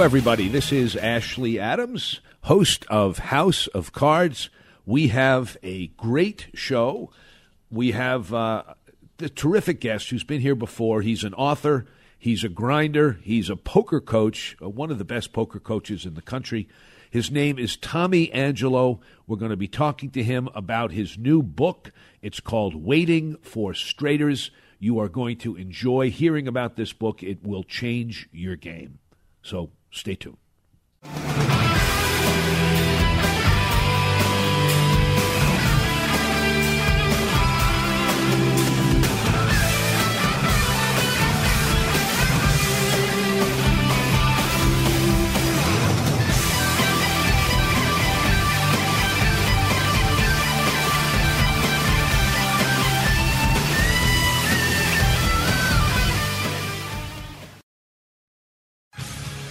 Everybody. This is Ashley Adams, host of House of Cards. We have a great show. We have uh, the terrific guest who's been here before. He's an author, he's a grinder, he's a poker coach, uh, one of the best poker coaches in the country. His name is Tommy Angelo. We're going to be talking to him about his new book. It's called Waiting for Straighters. You are going to enjoy hearing about this book. It will change your game. So stay tuned.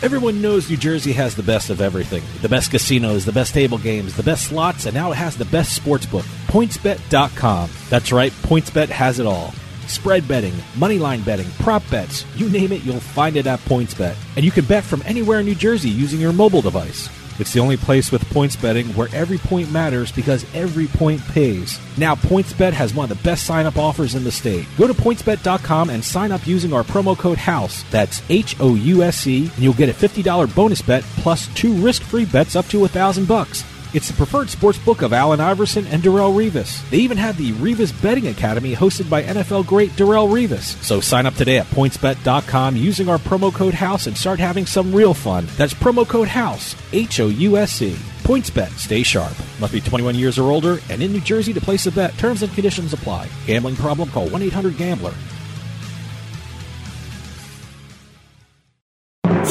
Everyone knows New Jersey has the best of everything the best casinos, the best table games, the best slots, and now it has the best sports book. PointsBet.com. That's right, PointsBet has it all. Spread betting, moneyline betting, prop bets, you name it, you'll find it at PointsBet. And you can bet from anywhere in New Jersey using your mobile device. It's the only place with points betting where every point matters because every point pays. Now, PointsBet has one of the best sign up offers in the state. Go to pointsbet.com and sign up using our promo code HOUSE. That's H O U S E, and you'll get a $50 bonus bet plus two risk free bets up to a 1000 bucks. It's the preferred sports book of Allen Iverson and Darrelle Revis. They even have the Revis Betting Academy hosted by NFL great Darrelle Revis. So sign up today at pointsbet.com using our promo code HOUSE and start having some real fun. That's promo code HOUSE, H O U S E. PointsBet, stay sharp. Must be 21 years or older and in New Jersey to place a bet. Terms and conditions apply. Gambling problem? Call 1 800 GAMBLER.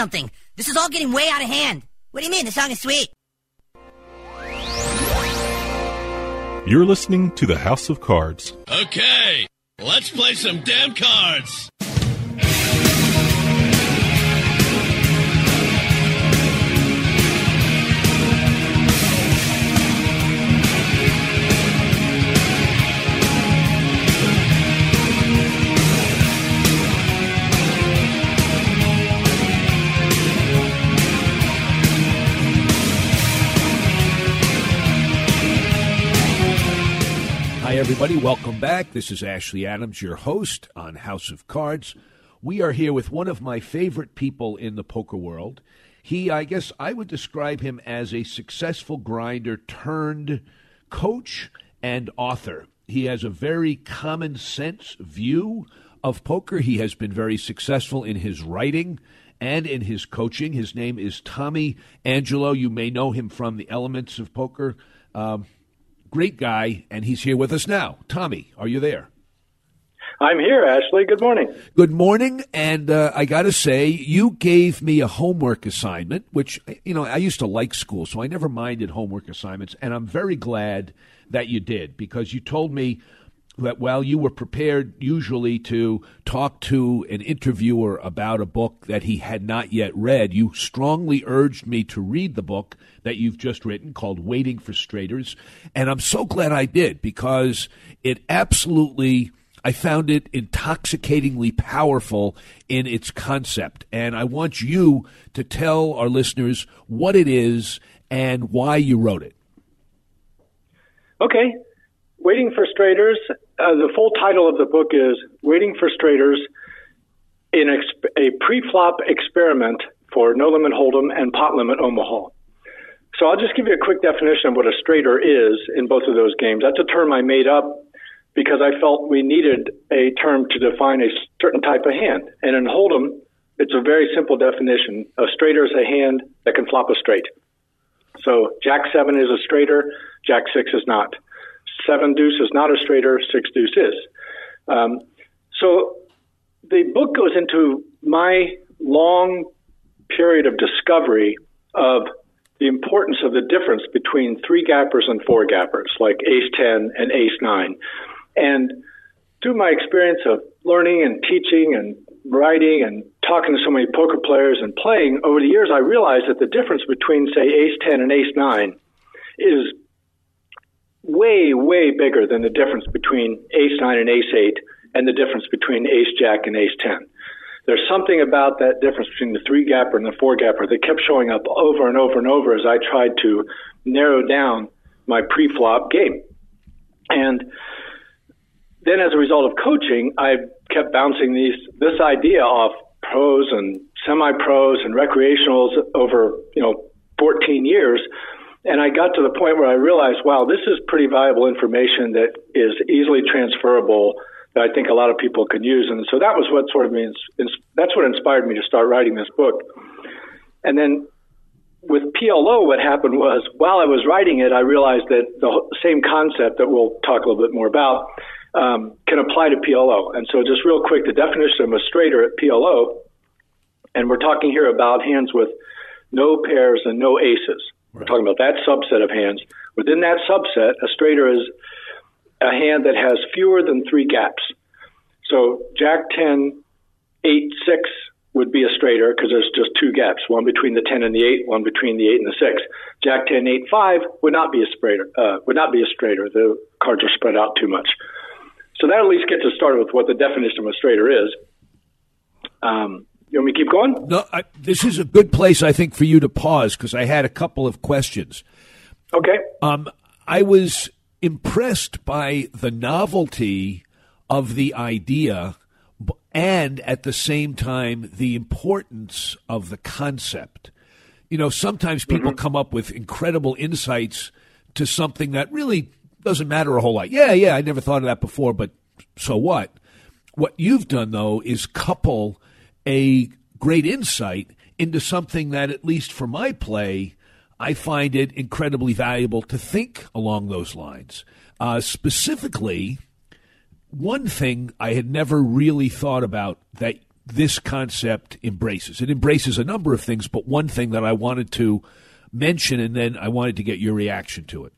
something. This is all getting way out of hand. What do you mean? The song is sweet. You're listening to the House of Cards. Okay, let's play some damn cards. Everybody. Welcome back. This is Ashley Adams, your host on House of Cards. We are here with one of my favorite people in the poker world. He, I guess I would describe him as a successful grinder turned coach and author. He has a very common sense view of poker. He has been very successful in his writing and in his coaching. His name is Tommy Angelo. You may know him from the Elements of Poker. Um, great guy, and he's here with us now. Tommy, are you there? I'm here, Ashley. Good morning. Good morning, and uh, I got to say, you gave me a homework assignment, which you know I used to like school, so I never minded homework assignments, and I'm very glad that you did because you told me that while you were prepared usually to talk to an interviewer about a book that he had not yet read, you strongly urged me to read the book that you've just written called Waiting for Straighters. And I'm so glad I did because it absolutely. I found it intoxicatingly powerful in its concept. And I want you to tell our listeners what it is and why you wrote it. Okay. Waiting for Straighters, uh, the full title of the book is Waiting for Straighters in a pre-flop experiment for No Limit Hold'em and Pot Limit Omaha. So I'll just give you a quick definition of what a straighter is in both of those games. That's a term I made up because I felt we needed a term to define a certain type of hand. And in Hold'em, it's a very simple definition. A straighter is a hand that can flop a straight. So Jack 7 is a straighter, Jack 6 is not seven deuce is not a straighter, six deuce is. Um, so the book goes into my long period of discovery of the importance of the difference between three gappers and four gappers, like ace 10 and ace 9. And through my experience of learning and teaching and writing and talking to so many poker players and playing over the years, I realized that the difference between, say, ace 10 and ace 9 is way, way bigger than the difference between ace nine and ace eight and the difference between ace jack and ace 10. There's something about that difference between the three gapper and the four gapper that kept showing up over and over and over as I tried to narrow down my pre-flop game. And then as a result of coaching, I kept bouncing these, this idea off pros and semi-pros and recreationals over, you know, 14 years and I got to the point where I realized, wow, this is pretty valuable information that is easily transferable that I think a lot of people can use. And so that was what sort of means, that's what inspired me to start writing this book. And then with PLO, what happened was while I was writing it, I realized that the same concept that we'll talk a little bit more about um, can apply to PLO. And so, just real quick, the definition of a straighter at PLO, and we're talking here about hands with no pairs and no aces. We're talking about that subset of hands. Within that subset, a straighter is a hand that has fewer than three gaps. So Jack 10, 8, 6 would be a straighter because there's just two gaps, one between the 10 and the 8, one between the 8 and the 6. Jack 10, 8, 5 would not be a straighter, uh, would not be a straighter. The cards are spread out too much. So that at least gets us started with what the definition of a straighter is. Um, you want me to keep going? No, I, this is a good place, I think, for you to pause because I had a couple of questions. Okay. Um, I was impressed by the novelty of the idea and at the same time the importance of the concept. You know, sometimes people mm-hmm. come up with incredible insights to something that really doesn't matter a whole lot. Yeah, yeah, I never thought of that before, but so what? What you've done, though, is couple a great insight into something that, at least for my play, I find it incredibly valuable to think along those lines. Uh, specifically, one thing I had never really thought about that this concept embraces. It embraces a number of things, but one thing that I wanted to mention and then I wanted to get your reaction to it.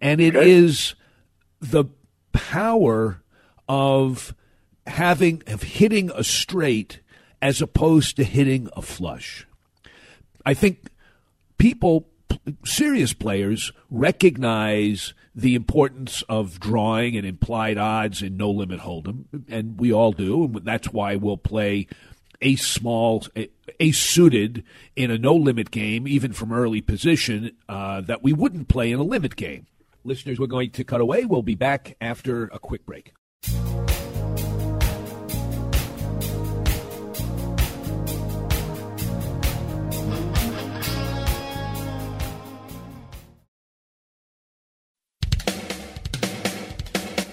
And it Okay. is the power of having of hitting a straight as opposed to hitting a flush. I think people, serious players, recognize the importance of drawing and implied odds in no limit hold'em, and we all do, and that's why we'll play ace small, ace suited in a no limit game, even from early position, uh, that we wouldn't play in a limit game. Listeners, we're going to cut away. We'll be back after a quick break.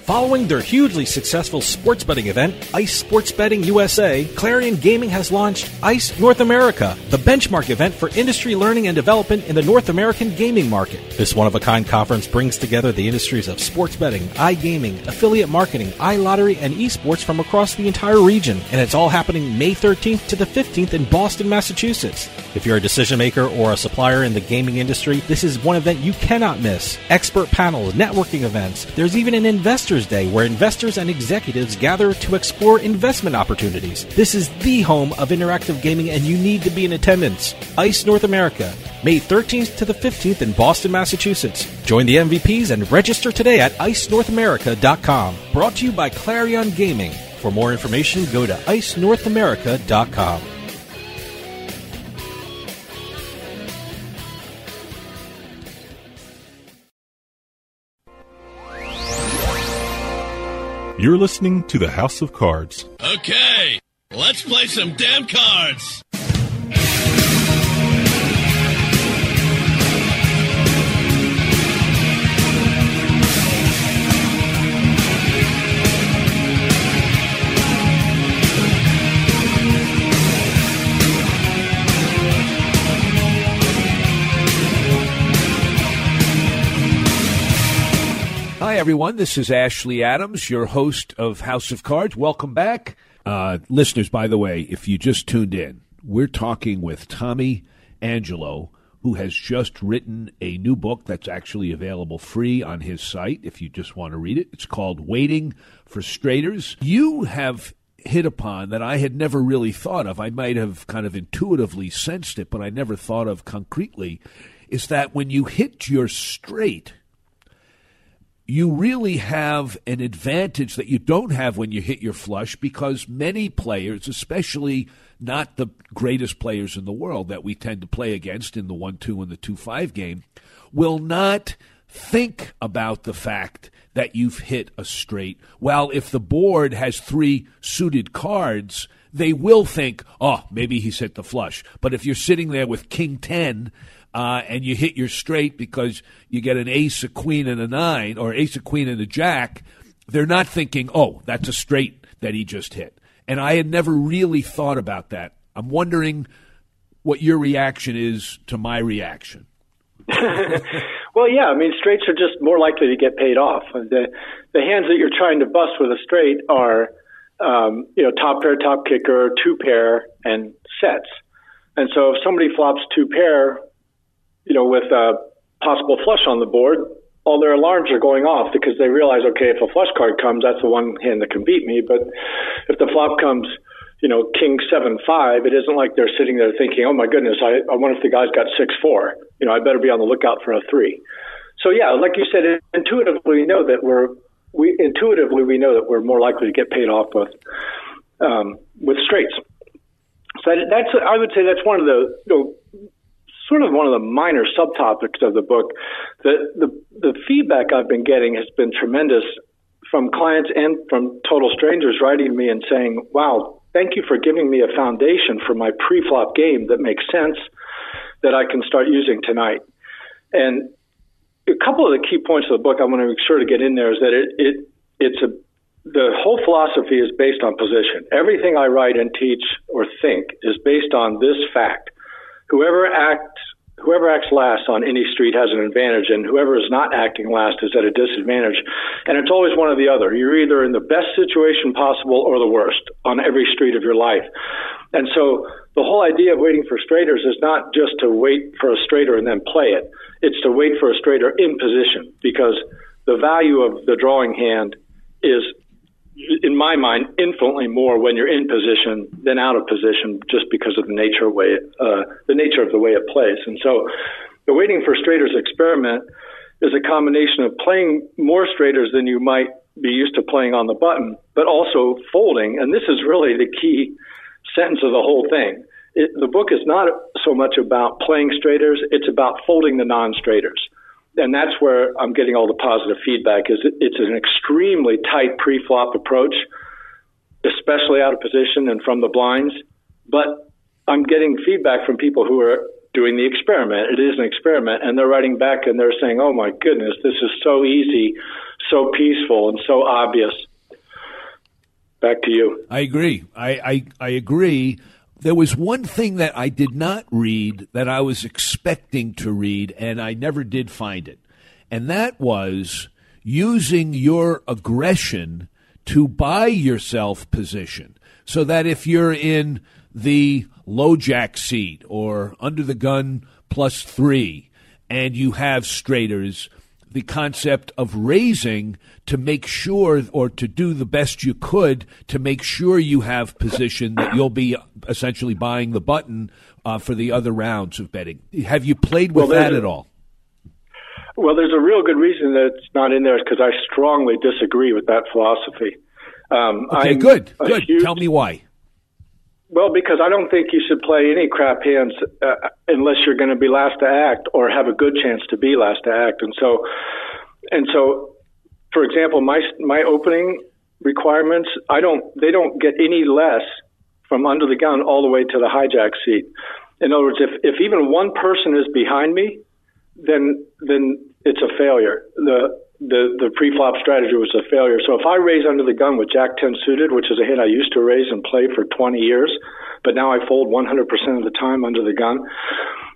Following their hugely successful sports betting event, ICE Sports Betting USA, Clarion Gaming has launched ICE North America, the benchmark event for industry learning and development in the North American gaming market. This one of a kind conference brings together the industries of sports betting, iGaming, affiliate marketing, iLottery, and esports from across the entire region, and it's all happening May 13th to the 15th in Boston, Massachusetts. If you're a decision maker or a supplier in the gaming industry, this is one event you cannot miss. Expert panels, networking events. There's even an Investors Day where investors and executives gather to explore investment opportunities. This is the home of interactive gaming and you need to be in attendance. ICE North America, May 13th to the 15th in Boston, Massachusetts. Join the MVPs and register today at icenorthamerica.com. Brought to you by Clarion Gaming. For more information, go to icenorthamerica.com. You're listening to the House of Cards. Okay, let's play some damn cards. Hi, everyone. This is Ashley Adams, your host of House of Cards. Welcome back. Uh, listeners, by the way, if you just tuned in, we're talking with Tommy Angelo, who has just written a new book that's actually available free on his site if you just want to read it. It's called Waiting for Straighters. You have hit upon that I had never really thought of. I might have kind of intuitively sensed it, but I never thought of concretely. Is that when you hit your straight, you really have an advantage that you don't have when you hit your flush because many players, especially not the greatest players in the world that we tend to play against in the 1 2 and the 2 5 game, will not think about the fact that you've hit a straight. Well, if the board has three suited cards, they will think, oh, maybe he's hit the flush. But if you're sitting there with King 10, uh, and you hit your straight because you get an ace, a queen, and a nine, or ace, a queen, and a jack, they're not thinking, oh, that's a straight that he just hit. And I had never really thought about that. I'm wondering what your reaction is to my reaction. well, yeah, I mean, straights are just more likely to get paid off. The the hands that you're trying to bust with a straight are, um, you know, top pair, top kicker, two pair, and sets. And so if somebody flops two pair, you know, with a possible flush on the board, all their alarms are going off because they realize, okay, if a flush card comes, that's the one hand that can beat me. But if the flop comes, you know, king seven five, it isn't like they're sitting there thinking, oh my goodness, I, I wonder if the guy's got six four. You know, I better be on the lookout for a three. So yeah, like you said, intuitively we know that we're we intuitively we know that we're more likely to get paid off with um, with straights. So that's I would say that's one of the you know, sort of one of the minor subtopics of the book. The, the the feedback I've been getting has been tremendous from clients and from total strangers writing me and saying, "Wow, thank you for giving me a foundation for my pre-flop game that makes sense that I can start using tonight." And a couple of the key points of the book I want to make sure to get in there is that it, it it's a the whole philosophy is based on position. Everything I write and teach or think is based on this fact. Whoever acts whoever acts last on any street has an advantage, and whoever is not acting last is at a disadvantage. And it's always one or the other. You're either in the best situation possible or the worst on every street of your life. And so the whole idea of waiting for straighters is not just to wait for a straighter and then play it. It's to wait for a straighter in position because the value of the drawing hand is in my mind, infinitely more when you're in position than out of position, just because of the nature of way uh, the nature of the way it plays. And so, the waiting for straighters experiment is a combination of playing more straighters than you might be used to playing on the button, but also folding. And this is really the key sentence of the whole thing. It, the book is not so much about playing straighters; it's about folding the non-straighters and that's where I'm getting all the positive feedback. Is it's an extremely tight pre-flop approach, especially out of position and from the blinds. But I'm getting feedback from people who are doing the experiment. It is an experiment, and they're writing back and they're saying, "Oh my goodness, this is so easy, so peaceful, and so obvious." Back to you. I agree. I, I, I agree. There was one thing that I did not read that I was expecting to read, and I never did find it. And that was using your aggression to buy yourself position. So that if you're in the low jack seat or under the gun plus three and you have straighters, the concept of raising to make sure or to do the best you could to make sure you have position that you'll be essentially buying the button uh, for the other rounds of betting. Have you played with well, that at all? Well, there's a real good reason that it's not in there because I strongly disagree with that philosophy. Um, okay, I'm good, good. Huge, Tell me why. Well, because I don't think you should play any crap hands uh, unless you're going to be last to act or have a good chance to be last to act. And so, and so, for example, my my opening requirements, I don't they don't get any less from under the gun all the way to the hijack seat. In other words, if if even one person is behind me, then then it's a failure. The the the pre-flop strategy was a failure. So if I raise under the gun with Jack 10 suited, which is a hand I used to raise and play for 20 years, but now I fold 100% of the time under the gun,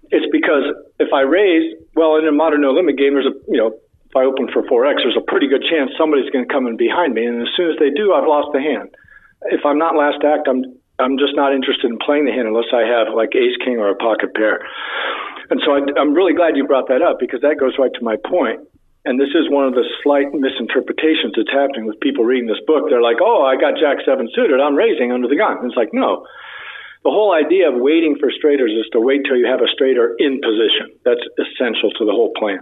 it's because if I raise, well, in a modern no limit game, there's a you know if I open for 4x, there's a pretty good chance somebody's going to come in behind me, and as soon as they do, I've lost the hand. If I'm not last act, I'm I'm just not interested in playing the hand unless I have like ace king or a pocket pair. And so I, I'm really glad you brought that up because that goes right to my point and this is one of the slight misinterpretations that's happening with people reading this book. They're like, "Oh, I got Jack seven suited. I'm raising under the gun." And it's like, no. The whole idea of waiting for straighters is to wait till you have a straighter in position. That's essential to the whole plan.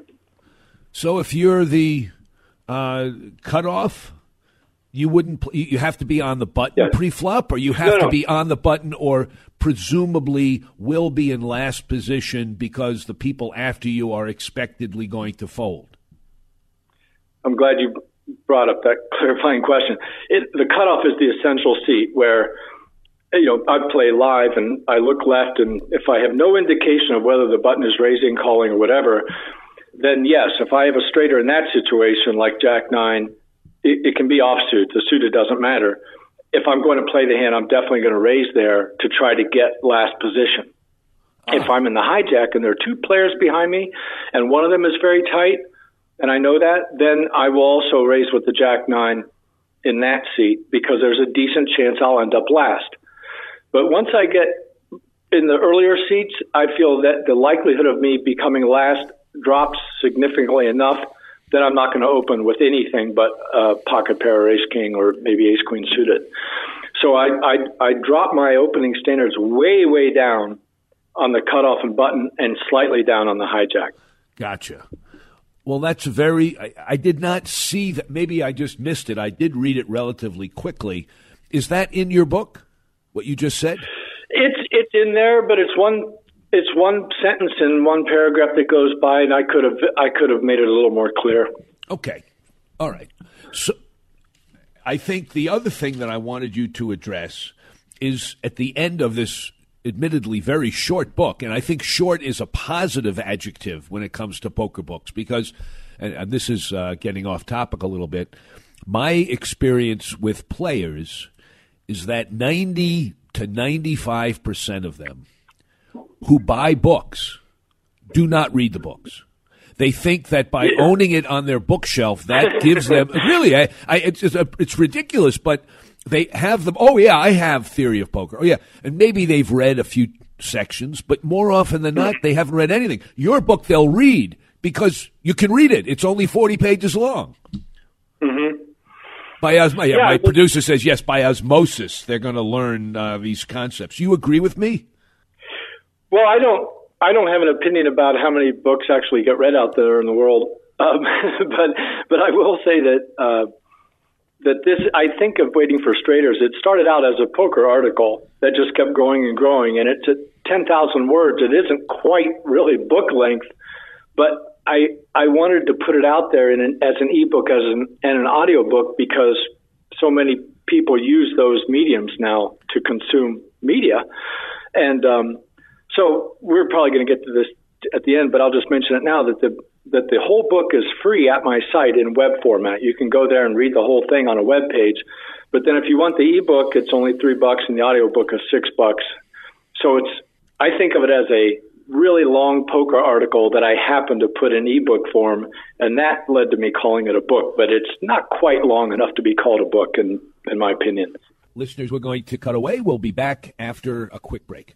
So if you're the uh, cutoff, you wouldn't. Pl- you have to be on the button yeah. pre-flop, or you have no, no. to be on the button, or presumably will be in last position because the people after you are expectedly going to fold. I'm glad you brought up that clarifying question. It, the cutoff is the essential seat where, you know, I play live and I look left, and if I have no indication of whether the button is raising, calling, or whatever, then yes, if I have a straighter in that situation, like Jack nine, it, it can be offsuit. The suited doesn't matter. If I'm going to play the hand, I'm definitely going to raise there to try to get last position. Uh-huh. If I'm in the hijack and there are two players behind me, and one of them is very tight, and I know that, then I will also raise with the Jack nine in that seat because there's a decent chance I'll end up last. But once I get in the earlier seats, I feel that the likelihood of me becoming last drops significantly enough that I'm not going to open with anything but uh, pocket pair ace king or maybe ace queen suited. So I, I, I drop my opening standards way, way down on the cutoff and button and slightly down on the hijack. Gotcha. Well, that's very. I, I, did not see that. Maybe I just missed it. I did read it relatively quickly. Is that in your book? What you just said? It's it's in there, but it's one it's one sentence in one paragraph that goes by, and I could have I could have made it a little more clear. Okay, all right. So, I think the other thing that I wanted you to address is at the end of this admittedly very short book, and I think short is a positive adjective when it comes to poker books because, and, and this is uh, getting off topic a little bit, my experience with players is that 90 to 95% of them who buy books do not read the books. They think that by owning it on their bookshelf, that gives them really. I, I, it's it's, a, it's ridiculous, but they have them. Oh yeah, I have theory of poker. Oh yeah, and maybe they've read a few sections, but more often than not, they haven't read anything. Your book, they'll read because you can read it. It's only forty pages long. Mm-hmm. By osmosis, yeah, my producer says yes. By osmosis, they're going to learn uh, these concepts. You agree with me? Well, I don't. I don't have an opinion about how many books actually get read out there in the world, um, but but I will say that uh, that this. I think of waiting for straighters. It started out as a poker article that just kept growing and growing, and it's at ten thousand words. It isn't quite really book length, but I I wanted to put it out there in an, as an ebook as an and an audiobook because so many people use those mediums now to consume media, and um, so we're probably going to get to this at the end, but I'll just mention it now that the that the whole book is free at my site in web format. You can go there and read the whole thing on a web page. But then if you want the ebook, it's only three bucks, and the audiobook is six bucks. So it's I think of it as a really long poker article that I happened to put in ebook form, and that led to me calling it a book. But it's not quite long enough to be called a book, in in my opinion. Listeners, we're going to cut away. We'll be back after a quick break.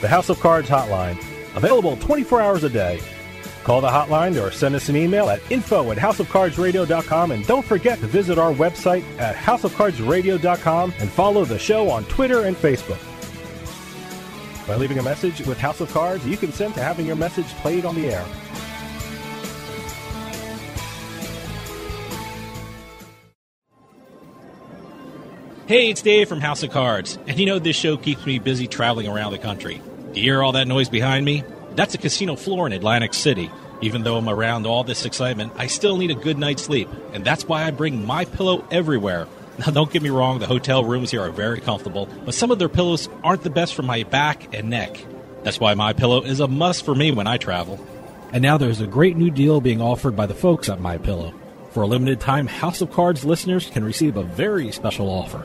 The House of Cards hotline, available 24 hours a day. Call the hotline or send us an email at info at houseofcardsradio.com and don't forget to visit our website at houseofcardsradio.com and follow the show on Twitter and Facebook. By leaving a message with House of Cards, you consent to having your message played on the air. Hey, it's Dave from House of Cards, and you know this show keeps me busy traveling around the country. You hear all that noise behind me? That's a casino floor in Atlantic City. Even though I'm around all this excitement, I still need a good night's sleep, and that's why I bring my pillow everywhere. Now, don't get me wrong, the hotel rooms here are very comfortable, but some of their pillows aren't the best for my back and neck. That's why my pillow is a must for me when I travel. And now there's a great new deal being offered by the folks at My Pillow. For a limited time, House of Cards listeners can receive a very special offer.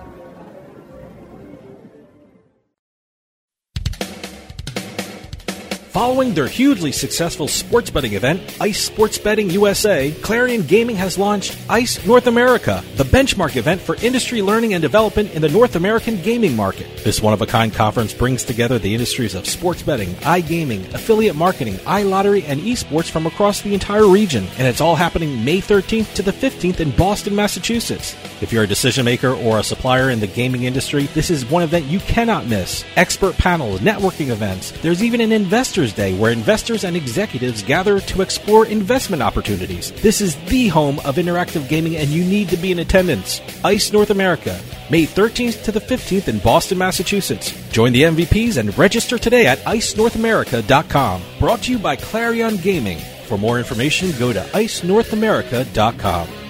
Following their hugely successful sports betting event, Ice Sports Betting USA, Clarion Gaming has launched Ice North America, the benchmark event for industry learning and development in the North American gaming market. This one of a kind conference brings together the industries of sports betting, iGaming, affiliate marketing, iLottery, and esports from across the entire region, and it's all happening May 13th to the 15th in Boston, Massachusetts. If you're a decision maker or a supplier in the gaming industry, this is one event you cannot miss. Expert panels, networking events. There's even an Investors Day where investors and executives gather to explore investment opportunities. This is the home of interactive gaming and you need to be in attendance. ICE North America, May 13th to the 15th in Boston, Massachusetts. Join the MVPs and register today at icenorthamerica.com. Brought to you by Clarion Gaming. For more information, go to icenorthamerica.com.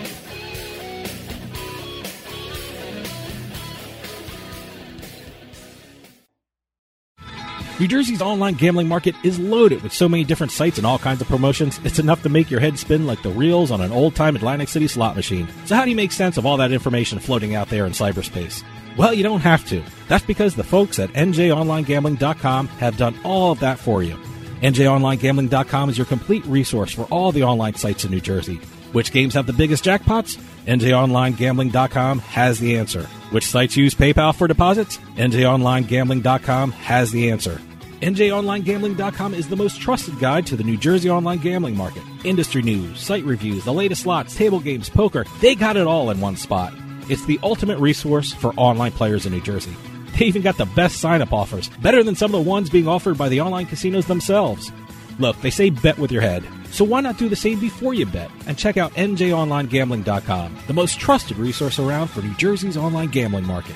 New Jersey's online gambling market is loaded with so many different sites and all kinds of promotions, it's enough to make your head spin like the reels on an old time Atlantic City slot machine. So, how do you make sense of all that information floating out there in cyberspace? Well, you don't have to. That's because the folks at NJOnlineGambling.com have done all of that for you. NJOnlineGambling.com is your complete resource for all the online sites in New Jersey. Which games have the biggest jackpots? NJOnlineGambling.com has the answer. Which sites use PayPal for deposits? NJOnlineGambling.com has the answer. NJOnlineGambling.com is the most trusted guide to the New Jersey online gambling market. Industry news, site reviews, the latest slots, table games, poker, they got it all in one spot. It's the ultimate resource for online players in New Jersey. They even got the best sign up offers, better than some of the ones being offered by the online casinos themselves. Look, they say bet with your head. So why not do the same before you bet and check out NJOnlineGambling.com, the most trusted resource around for New Jersey's online gambling market.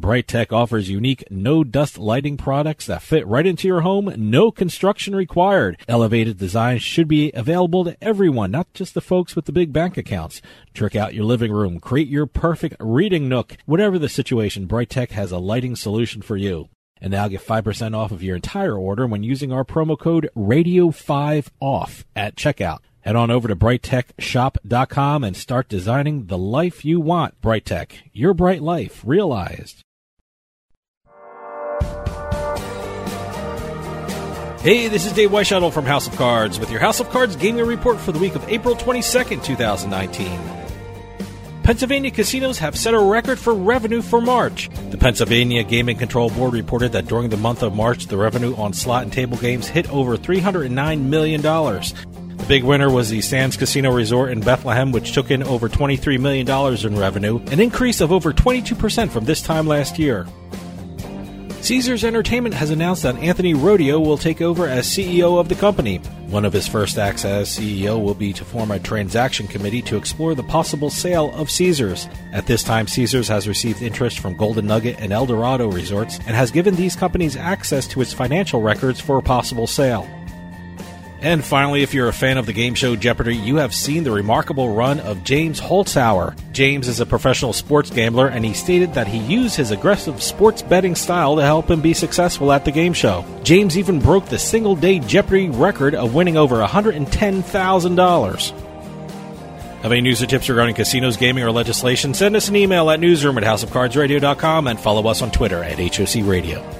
Bright Tech offers unique no dust lighting products that fit right into your home, no construction required. Elevated designs should be available to everyone, not just the folks with the big bank accounts. Trick out your living room, create your perfect reading nook. Whatever the situation, Bright Tech has a lighting solution for you. And now get 5% off of your entire order when using our promo code RADIO5OFF at checkout. Head on over to brighttechshop.com and start designing the life you want. Bright Tech, your bright life realized. Hey, this is Dave Weishuttle from House of Cards with your House of Cards gaming report for the week of April 22nd, 2019. Pennsylvania casinos have set a record for revenue for March. The Pennsylvania Gaming Control Board reported that during the month of March, the revenue on slot and table games hit over $309 million. The big winner was the Sands Casino Resort in Bethlehem, which took in over $23 million in revenue, an increase of over 22% from this time last year. Caesars Entertainment has announced that Anthony Rodio will take over as CEO of the company. One of his first acts as CEO will be to form a transaction committee to explore the possible sale of Caesars. At this time, Caesars has received interest from Golden Nugget and Eldorado resorts and has given these companies access to its financial records for a possible sale. And finally, if you're a fan of the game show Jeopardy, you have seen the remarkable run of James Holzhauer. James is a professional sports gambler, and he stated that he used his aggressive sports betting style to help him be successful at the game show. James even broke the single day Jeopardy record of winning over $110,000. Have any news or tips regarding casinos, gaming, or legislation? Send us an email at newsroom at houseofcardsradio.com and follow us on Twitter at HOC Radio.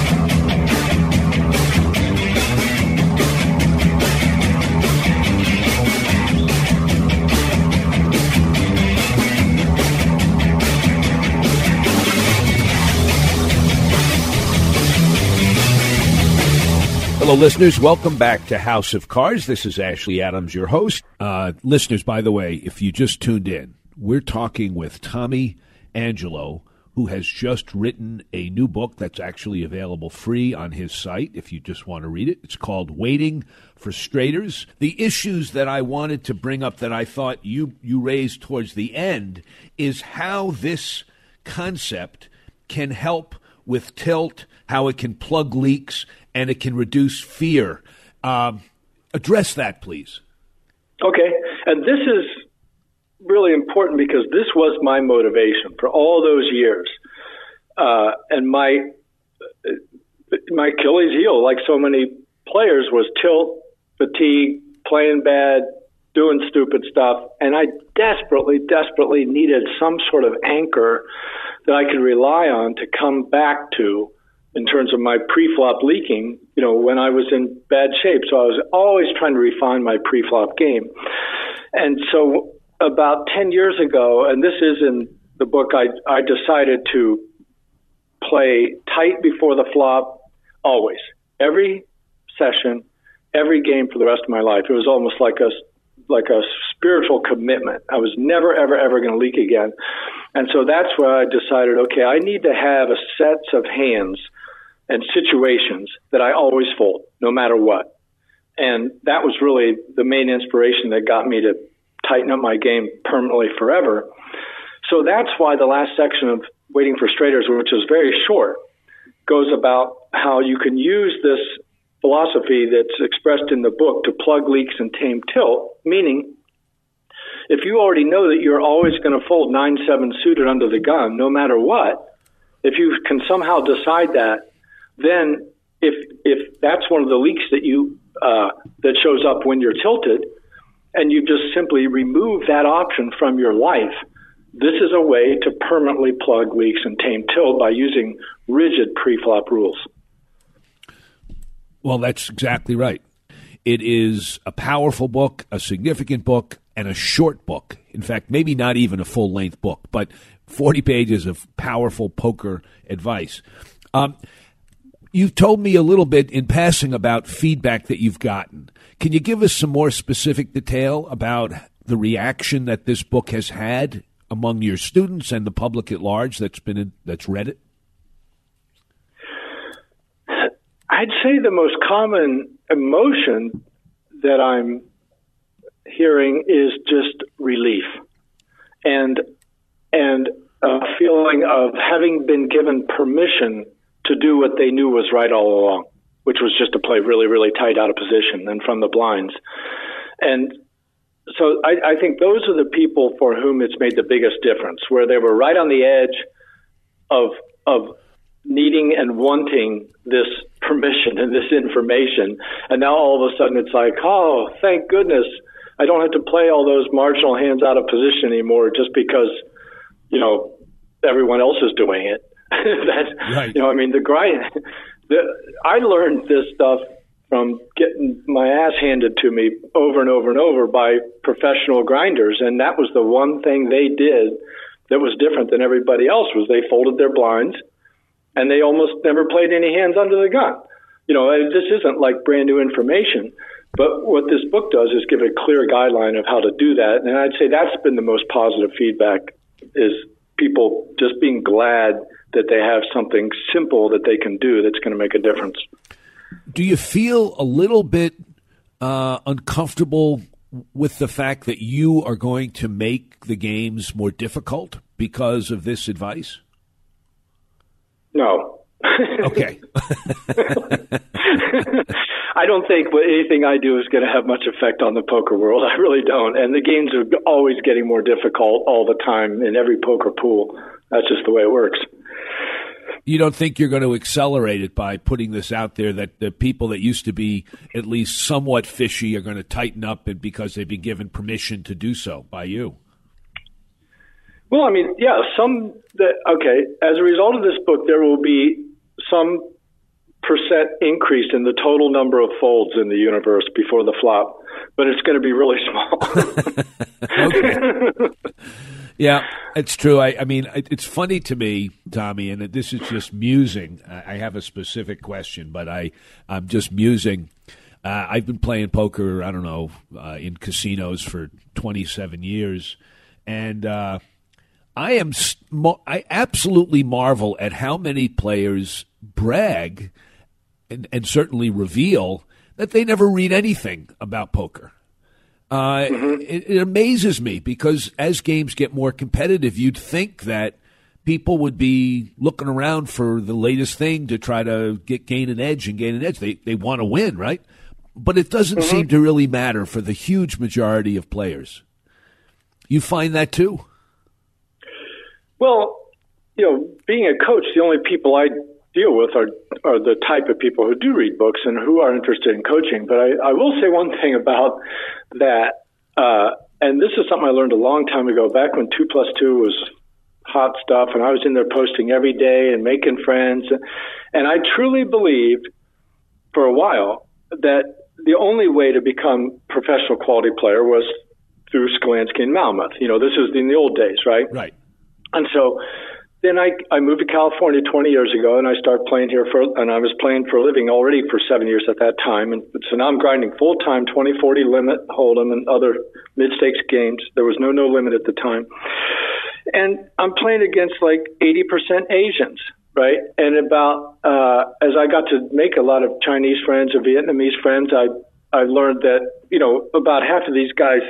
Hello, listeners. Welcome back to House of Cards. This is Ashley Adams, your host. Uh, listeners, by the way, if you just tuned in, we're talking with Tommy Angelo, who has just written a new book that's actually available free on his site if you just want to read it. It's called Waiting for Straighters. The issues that I wanted to bring up that I thought you, you raised towards the end is how this concept can help with tilt, how it can plug leaks, and it can reduce fear. Um, address that, please. Okay. And this is really important because this was my motivation for all those years. Uh, and my my Achilles heel, like so many players, was tilt, fatigue, playing bad, doing stupid stuff, and I desperately, desperately needed some sort of anchor that I could rely on to come back to in terms of my pre-flop leaking, you know, when I was in bad shape. So I was always trying to refine my pre-flop game. And so about 10 years ago, and this is in the book, I, I decided to play tight before the flop always. Every session, every game for the rest of my life. It was almost like a like a spiritual commitment. I was never ever ever going to leak again. And so that's where I decided, okay, I need to have a sets of hands and situations that I always fold, no matter what. And that was really the main inspiration that got me to tighten up my game permanently forever. So that's why the last section of Waiting for Straighters, which is very short, goes about how you can use this philosophy that's expressed in the book to plug leaks and tame tilt, meaning if you already know that you're always going to fold 9 7 suited under the gun, no matter what, if you can somehow decide that then if if that's one of the leaks that you uh, that shows up when you're tilted, and you just simply remove that option from your life, this is a way to permanently plug leaks and tame tilt by using rigid pre-flop rules. Well, that's exactly right. It is a powerful book, a significant book, and a short book. In fact, maybe not even a full length book, but 40 pages of powerful poker advice. Um, You've told me a little bit in passing about feedback that you've gotten. Can you give us some more specific detail about the reaction that this book has had among your students and the public at large that's been in, that's read it? I'd say the most common emotion that I'm hearing is just relief and and a feeling of having been given permission to do what they knew was right all along, which was just to play really, really tight out of position and from the blinds. And so I, I think those are the people for whom it's made the biggest difference, where they were right on the edge of of needing and wanting this permission and this information, and now all of a sudden it's like, oh, thank goodness, I don't have to play all those marginal hands out of position anymore just because you know everyone else is doing it. that right. you know, I mean, the grind. The, I learned this stuff from getting my ass handed to me over and over and over by professional grinders, and that was the one thing they did that was different than everybody else. Was they folded their blinds, and they almost never played any hands under the gun. You know, this isn't like brand new information. But what this book does is give a clear guideline of how to do that, and I'd say that's been the most positive feedback is people just being glad that they have something simple that they can do that's going to make a difference. Do you feel a little bit uh, uncomfortable with the fact that you are going to make the games more difficult because of this advice? No. okay. I don't think anything I do is going to have much effect on the poker world. I really don't. And the games are always getting more difficult all the time in every poker pool. That's just the way it works you don't think you're going to accelerate it by putting this out there that the people that used to be at least somewhat fishy are going to tighten up and because they've been given permission to do so by you? Well, I mean, yeah, some that okay. As a result of this book, there will be some percent increase in the total number of folds in the universe before the flop, but it's going to be really small. okay. Yeah, it's true. I, I mean, it, it's funny to me, Tommy, and this is just musing. I, I have a specific question, but I, I'm just musing. Uh, I've been playing poker, I don't know, uh, in casinos for 27 years, and uh, I am I absolutely marvel at how many players brag and, and certainly reveal that they never read anything about poker. Uh, mm-hmm. it, it amazes me because as games get more competitive, you'd think that people would be looking around for the latest thing to try to get gain an edge and gain an edge. They they want to win, right? But it doesn't mm-hmm. seem to really matter for the huge majority of players. You find that too? Well, you know, being a coach, the only people I deal with are are the type of people who do read books and who are interested in coaching. But I, I will say one thing about that Uh, and this is something I learned a long time ago, back when two plus two was hot stuff, and I was in there posting every day and making friends. And I truly believed for a while that the only way to become professional quality player was through Sklansky and Malmuth. You know, this is in the old days, right? Right. And so then I, I moved to California 20 years ago and I started playing here for, and I was playing for a living already for seven years at that time. And so now I'm grinding full time 20, 40 limit, Hold'em and other mid stakes games. There was no no limit at the time. And I'm playing against like 80% Asians, right? And about, uh, as I got to make a lot of Chinese friends or Vietnamese friends, I, I learned that, you know, about half of these guys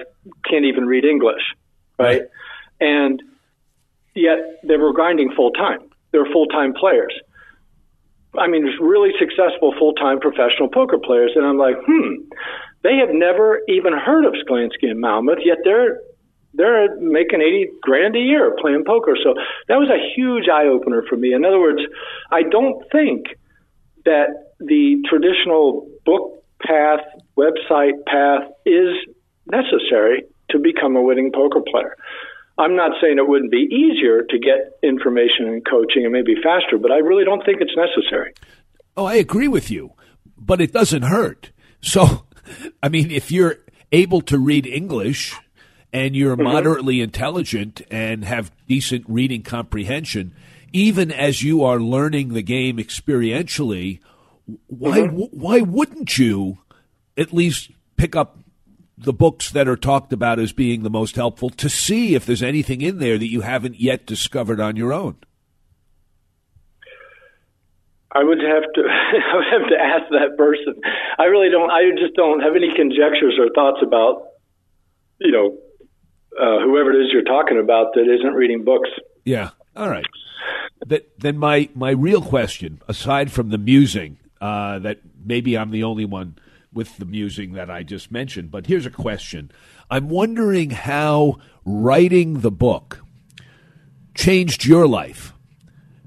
can't even read English, right? And, yet they were grinding full time. They were full time players. I mean, really successful full time professional poker players. And I'm like, hmm, they have never even heard of Sklansky and Malmuth, yet they're they're making 80 grand a year playing poker. So that was a huge eye opener for me. In other words, I don't think that the traditional book path, website path is necessary to become a winning poker player. I'm not saying it wouldn't be easier to get information and coaching and maybe faster, but I really don't think it's necessary. Oh, I agree with you, but it doesn't hurt. So, I mean, if you're able to read English and you're mm-hmm. moderately intelligent and have decent reading comprehension, even as you are learning the game experientially, why mm-hmm. why wouldn't you at least pick up the books that are talked about as being the most helpful to see if there's anything in there that you haven't yet discovered on your own? I would have to I would have to ask that person. I really don't I just don't have any conjectures or thoughts about you know uh, whoever it is you're talking about that isn't reading books. Yeah. All right. That, then my my real question, aside from the musing, uh, that maybe I'm the only one with the musing that I just mentioned. But here's a question I'm wondering how writing the book changed your life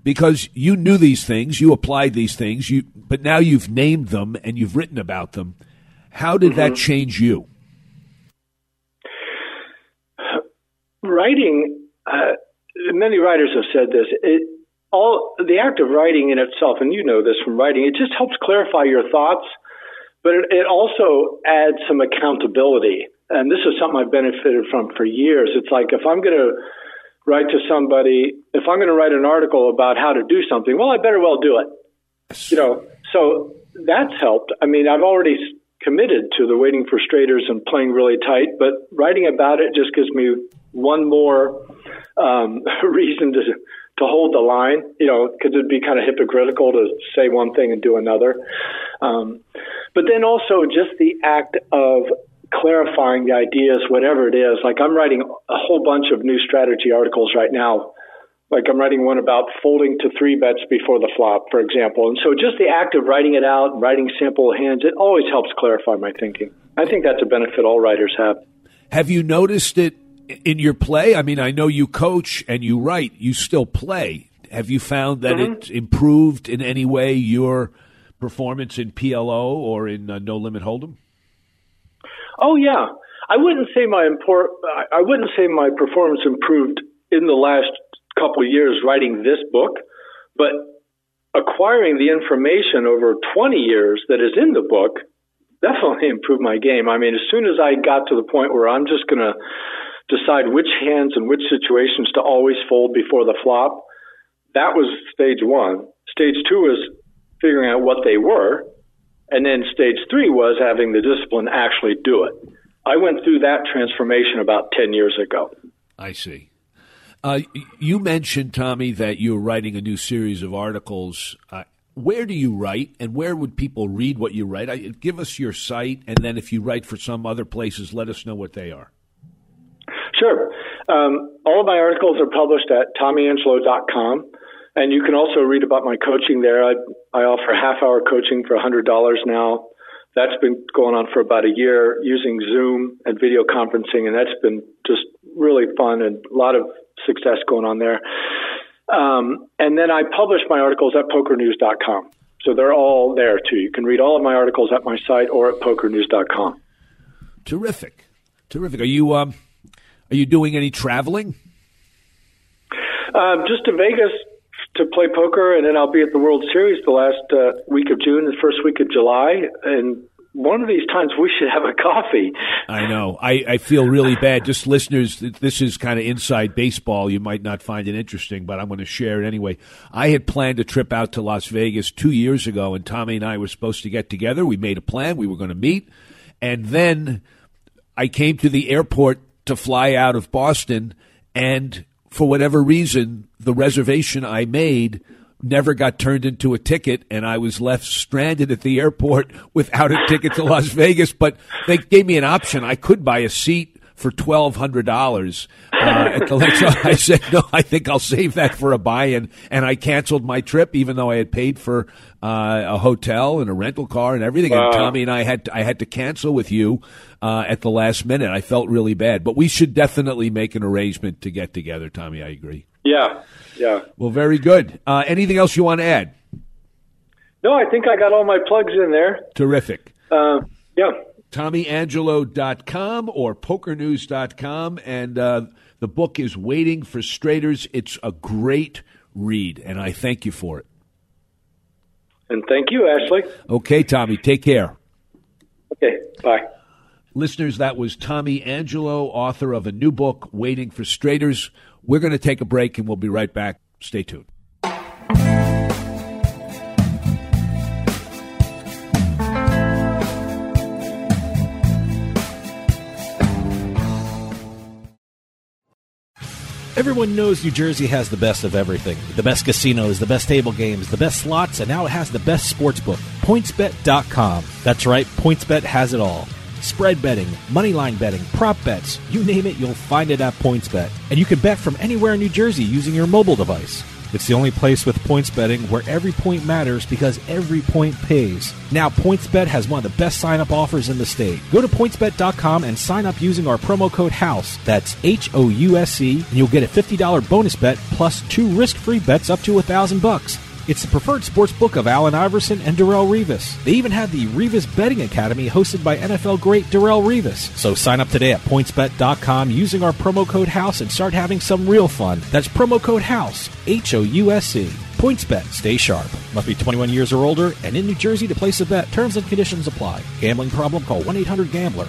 because you knew these things, you applied these things, you but now you've named them and you've written about them. How did mm-hmm. that change you? Writing, uh, many writers have said this. It, all the act of writing in itself, and you know this from writing, it just helps clarify your thoughts but it, it also adds some accountability. And this is something I've benefited from for years. It's like if I'm going to write to somebody, if I'm going to write an article about how to do something, well, I better well do it. You know, so that's helped. I mean, I've already committed to the waiting for straighters and playing really tight, but writing about it just gives me one more um, reason to to hold the line, you know, because it'd be kind of hypocritical to say one thing and do another. Um, but then also just the act of clarifying the ideas, whatever it is. Like I'm writing a whole bunch of new strategy articles right now. Like I'm writing one about folding to three bets before the flop, for example. And so just the act of writing it out, writing sample hands, it always helps clarify my thinking. I think that's a benefit all writers have. Have you noticed it in your play? I mean, I know you coach and you write, you still play. Have you found that mm-hmm. it improved in any way your performance in PLO or in uh, No Limit Hold'em? Oh yeah, I wouldn't say my import. I wouldn't say my performance improved in the last couple of years writing this book, but acquiring the information over 20 years that is in the book definitely improved my game. I mean, as soon as I got to the point where I'm just going to decide which hands and which situations to always fold before the flop, that was stage one. Stage two is figuring out what they were. And then stage three was having the discipline actually do it. I went through that transformation about 10 years ago. I see. Uh, you mentioned, Tommy, that you're writing a new series of articles. Uh, where do you write, and where would people read what you write? I, give us your site, and then if you write for some other places, let us know what they are. Sure. Um, all of my articles are published at tommyangelo.com. And you can also read about my coaching there. I, I offer half hour coaching for $100 now. That's been going on for about a year using Zoom and video conferencing, and that's been just really fun and a lot of success going on there. Um, and then I publish my articles at pokernews.com. So they're all there too. You can read all of my articles at my site or at pokernews.com. Terrific. Terrific. Are you um, are you doing any traveling? Um, just to Vegas to play poker, and then I'll be at the World Series the last uh, week of June, the first week of July, and one of these times we should have a coffee. I know. I, I feel really bad. Just listeners, this is kind of inside baseball. You might not find it interesting, but I'm going to share it anyway. I had planned a trip out to Las Vegas two years ago, and Tommy and I were supposed to get together. We made a plan. We were going to meet. And then I came to the airport to fly out of Boston, and for whatever reason, the reservation I made never got turned into a ticket, and I was left stranded at the airport without a ticket to Las Vegas. But they gave me an option. I could buy a seat for twelve hundred dollars uh, at the So I said, no, I think I'll save that for a buy-in, and I canceled my trip, even though I had paid for uh, a hotel and a rental car and everything. Wow. And Tommy and I had to, I had to cancel with you uh, at the last minute. I felt really bad, but we should definitely make an arrangement to get together, Tommy. I agree. Yeah, yeah. Well, very good. Uh, anything else you want to add? No, I think I got all my plugs in there. Terrific. Uh, yeah. TommyAngelo.com or PokerNews.com. And uh, the book is Waiting for Straighters. It's a great read, and I thank you for it. And thank you, Ashley. Okay, Tommy, take care. Okay, bye. Listeners, that was Tommy Angelo, author of a new book, Waiting for Straighters. We're going to take a break and we'll be right back. Stay tuned. Everyone knows New Jersey has the best of everything the best casinos, the best table games, the best slots, and now it has the best sports book. PointsBet.com. That's right, PointsBet has it all. Spread betting, moneyline betting, prop bets, you name it, you'll find it at PointsBet. And you can bet from anywhere in New Jersey using your mobile device. It's the only place with points betting where every point matters because every point pays. Now, PointsBet has one of the best sign up offers in the state. Go to pointsbet.com and sign up using our promo code HOUSE. That's H O U S E, and you'll get a $50 bonus bet plus two risk free bets up to a thousand bucks. It's the preferred sports book of Allen Iverson and Darrelle Revis. They even have the Revis Betting Academy hosted by NFL great Darrelle Revis. So sign up today at pointsbet.com using our promo code HOUSE and start having some real fun. That's promo code HOUSE, H O U S E. PointsBet, stay sharp. Must be 21 years or older and in New Jersey to place a bet. Terms and conditions apply. Gambling problem? Call 1 800 GAMBLER.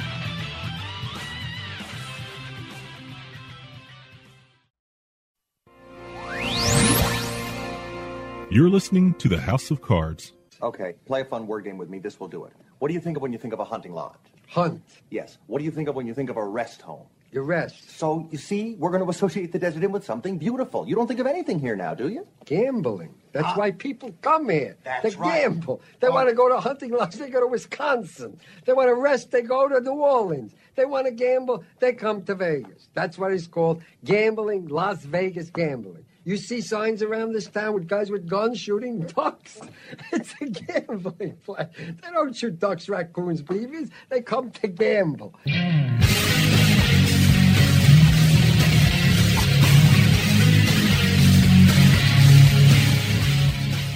You're listening to the House of Cards. Okay, play a fun word game with me. This will do it. What do you think of when you think of a hunting lodge? Hunt. Yes. What do you think of when you think of a rest home? You rest. So, you see, we're going to associate the Desert Inn with something beautiful. You don't think of anything here now, do you? Gambling. That's ah. why people come here. That's they right. gamble. They Oh. want to go to hunting lodge. They go to Wisconsin. They want to rest. They go to New Orleans. They want to gamble. They come to Vegas. That's what it's called. Gambling, Las Vegas gambling. You see signs around this town with guys with guns shooting ducks. It's a gambling place. They don't shoot ducks, raccoons, beavers. They come to gamble. Hmm.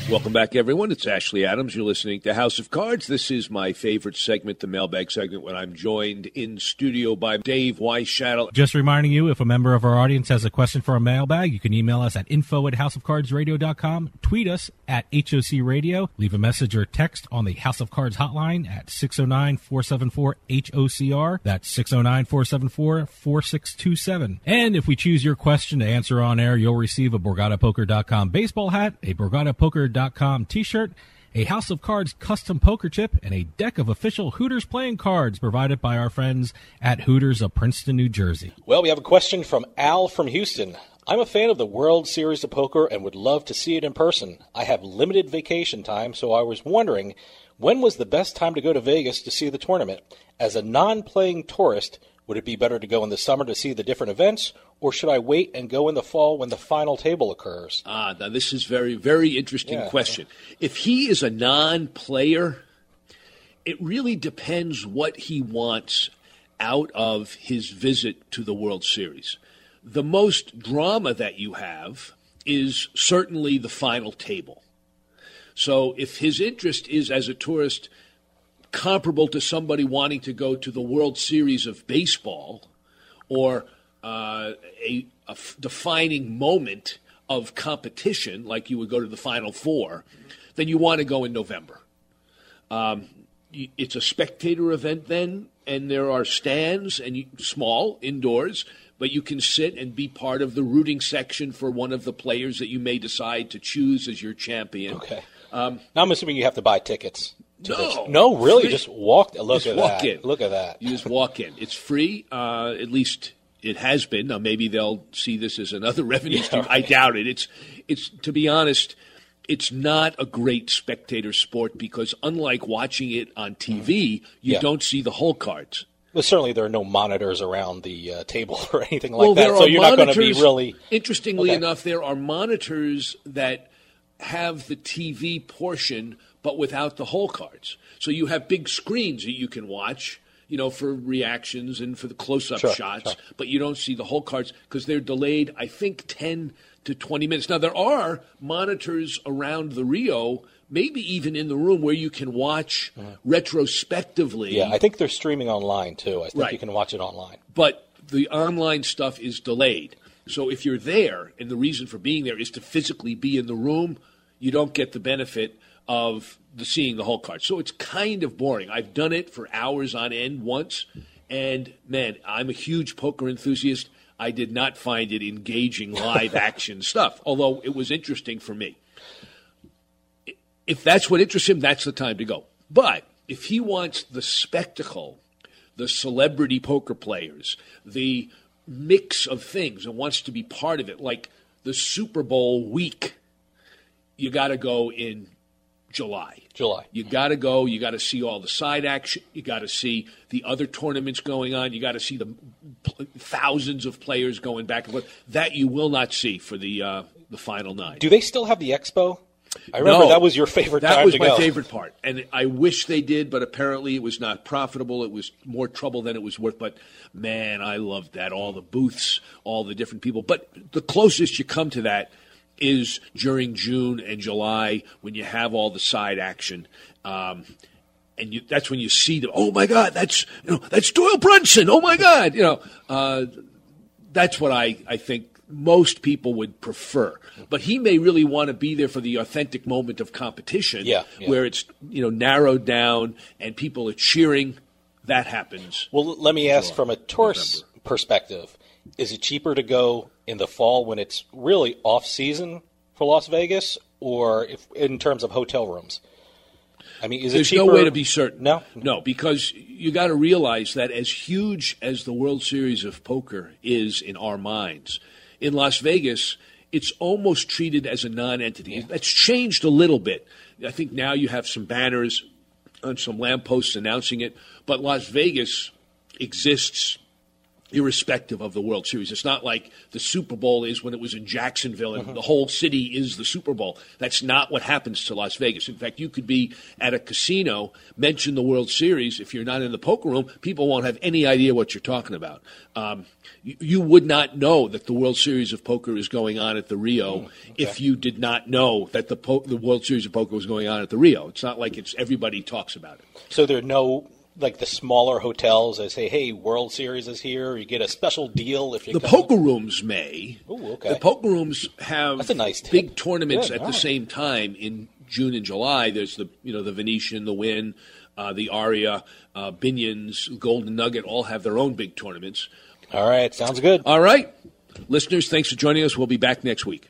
Welcome back, everyone. It's Ashley Adams. You're listening to House of Cards. This is my favorite segment, the mailbag segment, when I'm joined in studio by Dave Weishuttle. Just reminding you, if a member of our audience has a question for a mailbag, you can email us at info at houseofcardsradio.com, tweet us at HOC Radio, leave a message or text on the House of Cards hotline at 609-474-HOCR. That's 609-474-4627. And if we choose your question to answer on air, you'll receive a BorgataPoker.com baseball hat, a BorgataPoker.com t-shirt, a House of Cards custom poker chip, and a deck of official Hooters playing cards provided by our friends at Hooters of Princeton, New Jersey. Well, we have a question from Al from Houston. I'm a fan of the World Series of Poker and would love to see it in person. I have limited vacation time, so I was wondering when was the best time to go to Vegas to see the tournament? As a non playing tourist, would it be better to go in the summer to see the different events, or should I wait and go in the fall when the final table occurs? Ah, now this is very, very interesting Yeah. question. If he is a non-player, it really depends what he wants out of his visit to the World Series. The most drama that you have is certainly the final table. So if his interest is as a tourist comparable to somebody wanting to go to the World Series of baseball or uh, a, a f- defining moment of competition, like you would go to the Final Four, then you want to go in November. Um, it's a spectator event then, and there are stands and you, small indoors, but you can sit and be part of the rooting section for one of the players that you may decide to choose as your champion. Okay. Um, Now I'm assuming you have to buy tickets. to No. this. no, really, Free. just walk. Look just at walk that. in. Look at that. You just walk in. It's free. Uh, at least it has been. Now maybe they'll see this as another revenue Yeah, stream. I doubt it. It's it's to be honest, it's not a great spectator sport because unlike watching it on TV, you Yeah. don't see the hole cards. Well, certainly there are no monitors around the uh, table or anything like well, that, so you're not going to be monitors- really. Interestingly Okay. enough, there are monitors that have the TV portion, but without the hole cards. So you have big screens that you can watch, you know, for reactions and for the close-up Sure, shots, sure. but you don't see the hole cards because they're delayed. I think ten to twenty minutes. Now there are monitors around the Rio. Maybe even in the room where you can watch mm-hmm. retrospectively. Yeah, I think they're streaming online too. I think Right. you can watch it online. but the online stuff is delayed. So if you're there, and the reason for being there is to physically be in the room, you don't get the benefit of the seeing the hole card. So it's kind of boring. I've done it for hours on end once, and man, I'm a huge poker enthusiast. I did not find it engaging live action stuff, although it was interesting for me. If that's what interests him, that's the time to go. But if he wants the spectacle, the celebrity poker players, the mix of things, and wants to be part of it, like the Super Bowl week, you got to go in July. July. You got to go. You got to see all the side action. You got to see the other tournaments going on. You got to see the thousands of players going back and forth. That you will not see for the uh, the final nine. Do they still have the expo? I remember No. that was your favorite part. That was my go. favorite part, and I wish they did, but apparently it was not profitable. It was more trouble than it was worth. But man, I loved that. All the booths, all the different people. But the closest you come to that is during June and July when you have all the side action. Um, and you, that's when you see them. Oh my God, that's you know that's Doyle Brunson. Oh my God, you know uh, that's what I, I think most people would prefer. But he may really want to be there for the authentic moment of competition, Yeah, yeah. where it's you know narrowed down and people are cheering. That happens. Well, let me ask from a tourist perspective: Is it cheaper to go in the fall when it's really off season for Las Vegas, or if in terms of hotel rooms? I mean, is There's it no way to be certain. No, no, because you got to realize that as huge as the World Series of Poker is in our minds, in Las Vegas, it's almost treated as a non-entity. That's changed a little bit. I think now you have some banners on some lampposts announcing it, but Las Vegas exists irrespective of the World Series. It's not like the Super Bowl is when it was in Jacksonville and the whole city is the Super Bowl. That's not what happens to Las Vegas. In fact, you could be at a casino, mention the World Series. If you're not in the poker room, people won't have any idea what you're talking about. Um, you, you would not know that the World Series of Poker is going on at the Rio if you did not know that the po- the World Series of Poker was going on at the Rio. It's not like it's everybody talks about it. So there are no like the smaller hotels that say, "Hey, World Series is here. You get a special deal if you." The come. poker rooms may. Ooh, okay. The poker rooms have That's a nice tip. big tournaments Good, at all the right. same time in June and July. There's the you know the Venetian, the Wynn, uh, the Aria, uh, Binions, Golden Nugget all have their own big tournaments. All right, sounds good. All right, listeners, thanks for joining us. We'll be back next week.